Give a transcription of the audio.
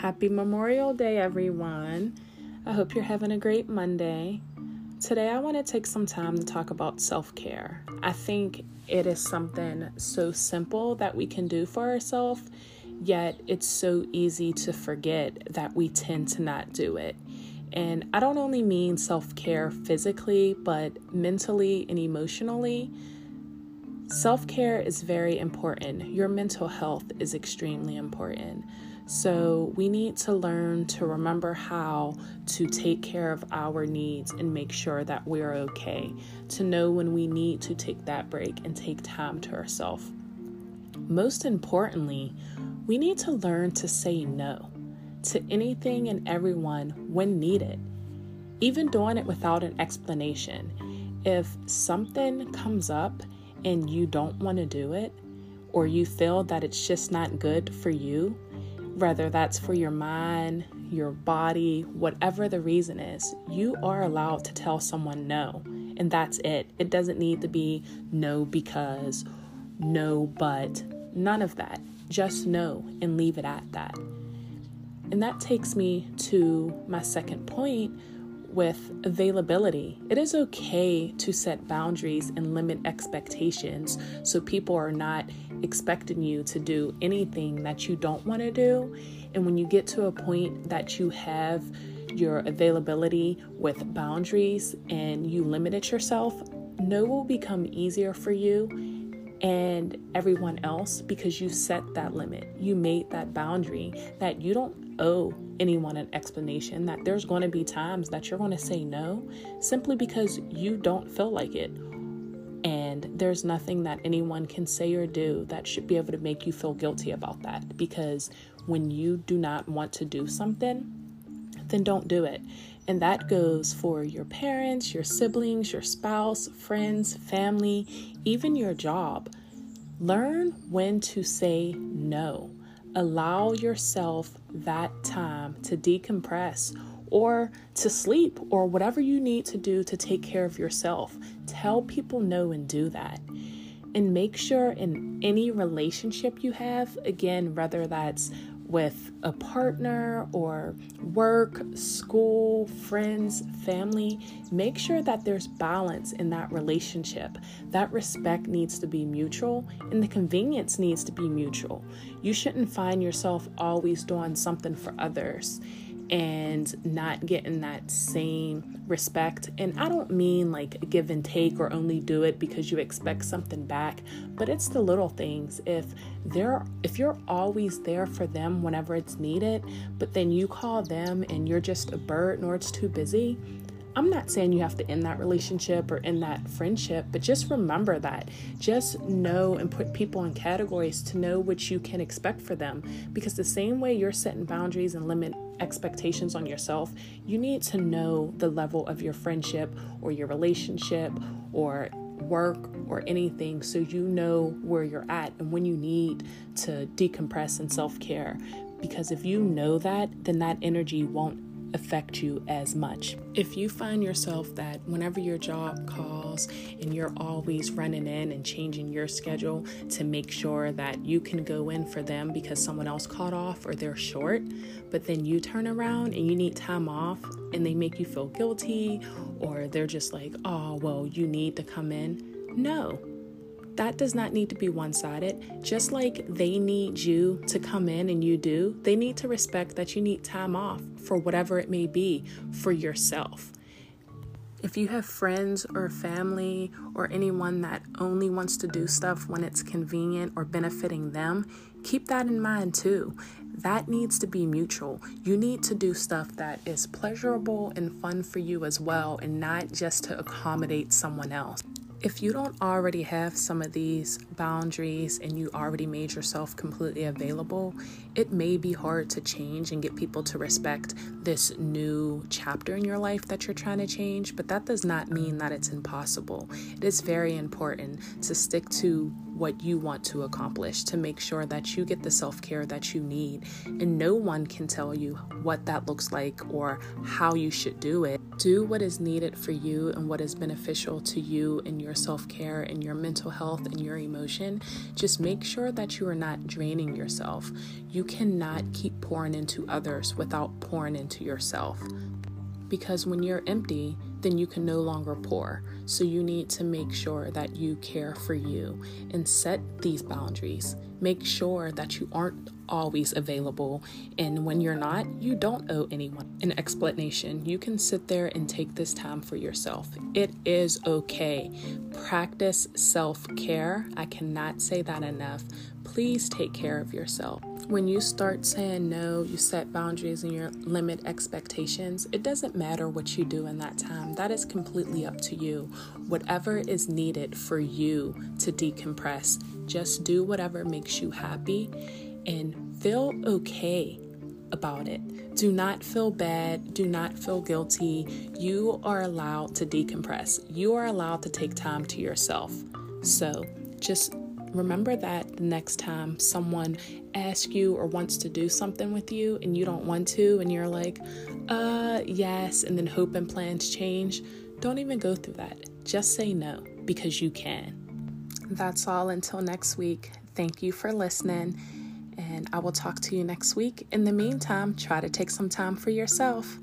Happy Memorial Day, everyone. I hope you're having a great Monday. Today, I want to take some time to talk about self care. I think it is something so simple that we can do for ourselves, yet it's so easy to forget that we tend to not do it. And I don't only mean self care physically, but mentally and emotionally. Self care is very important. Your mental health is extremely important. So, we need to learn to remember how to take care of our needs and make sure that we're okay, to know when we need to take that break and take time to ourselves. Most importantly, we need to learn to say no to anything and everyone when needed, even doing it without an explanation. If something comes up and you don't want to do it, or you feel that it's just not good for you, whether that's for your mind, your body, whatever the reason is, you are allowed to tell someone no. And that's it. It doesn't need to be no because, no but, none of that. Just no and leave it at that. And that takes me to my second point with availability. It is okay to set boundaries and limit expectations so people are not expecting you to do anything that you don't want to do. And when you get to a point that you have your availability with boundaries and you limit it yourself, no will become easier for you and everyone else because you set that limit. You made that boundary that you don't owe anyone an explanation, that there's going to be times that you're going to say no simply because you don't feel like it. And there's nothing that anyone can say or do that should be able to make you feel guilty about that. Because when you do not want to do something, then don't do it. And that goes for your parents, your siblings, your spouse, friends, family, even your job. Learn when to say no. Allow yourself that time to decompress or to sleep or whatever you need to do to take care of yourself. Tell people no and do that. And make sure in any relationship you have, again, whether that's with a partner or work, school, friends, family, make sure that there's balance in that relationship. That respect needs to be mutual and the convenience needs to be mutual. You shouldn't find yourself always doing something for others and not getting that same respect. And I don't mean like give and take or only do it because you expect something back, but it's the little things. If they're if you're always there for them whenever it's needed, but then you call them and you're just a bird or it's too busy, I'm not saying you have to end that relationship or end that friendship, but just remember that. Just know and put people in categories to know what you can expect for them. Because the same way you're setting boundaries and limit expectations on yourself, you need to know the level of your friendship or your relationship or work or anything so you know where you're at and when you need to decompress and self care. Because if you know that, then that energy won't affect you as much. If you find yourself that whenever your job calls and you're always running in and changing your schedule to make sure that you can go in for them because someone else called off or they're short, but then you turn around and you need time off and they make you feel guilty or they're just like, oh, well, you need to come in. No, that does not need to be one sided. Just like they need you to come in and you do, they need to respect that you need time off for whatever it may be for yourself. If you have friends or family or anyone that only wants to do stuff when it's convenient or benefiting them, keep that in mind too. That needs to be mutual. You need to do stuff that is pleasurable and fun for you as well, and not just to accommodate someone else. If you don't already have some of these boundaries and you already made yourself completely available, it may be hard to change and get people to respect this new chapter in your life that you're trying to change, but that does not mean that it's impossible. It is very important to stick to what you want to accomplish to make sure that you get the self care that you need. And no one can tell you what that looks like or how you should do it. Do what is needed for you and what is beneficial to you in your self care and your mental health and your emotion. Just make sure that you are not draining yourself. You cannot keep pouring into others without pouring into yourself. Because when you're empty, then you can no longer pour. So you need to make sure that you care for you and set these boundaries. Make sure that you aren't always available. And when you're not, you don't owe anyone an explanation. You can sit there and take this time for yourself. It is okay. Practice self care. I cannot say that enough. Please take care of yourself. When you start saying no, you set boundaries and you limit expectations, it doesn't matter what you do in that time. That is completely up to you. Whatever is needed for you to decompress, just do whatever makes you happy and feel okay about it. Do not feel bad. Do not feel guilty. You are allowed to decompress. You are allowed to take time to yourself. So just remember that the next time someone asks you or wants to do something with you and you don't want to, and you're like, uh, yes, and then hope and plans change, don't even go through that. Just say no because you can. That's all until next week. Thank you for listening, and I will talk to you next week. In the meantime, try to take some time for yourself.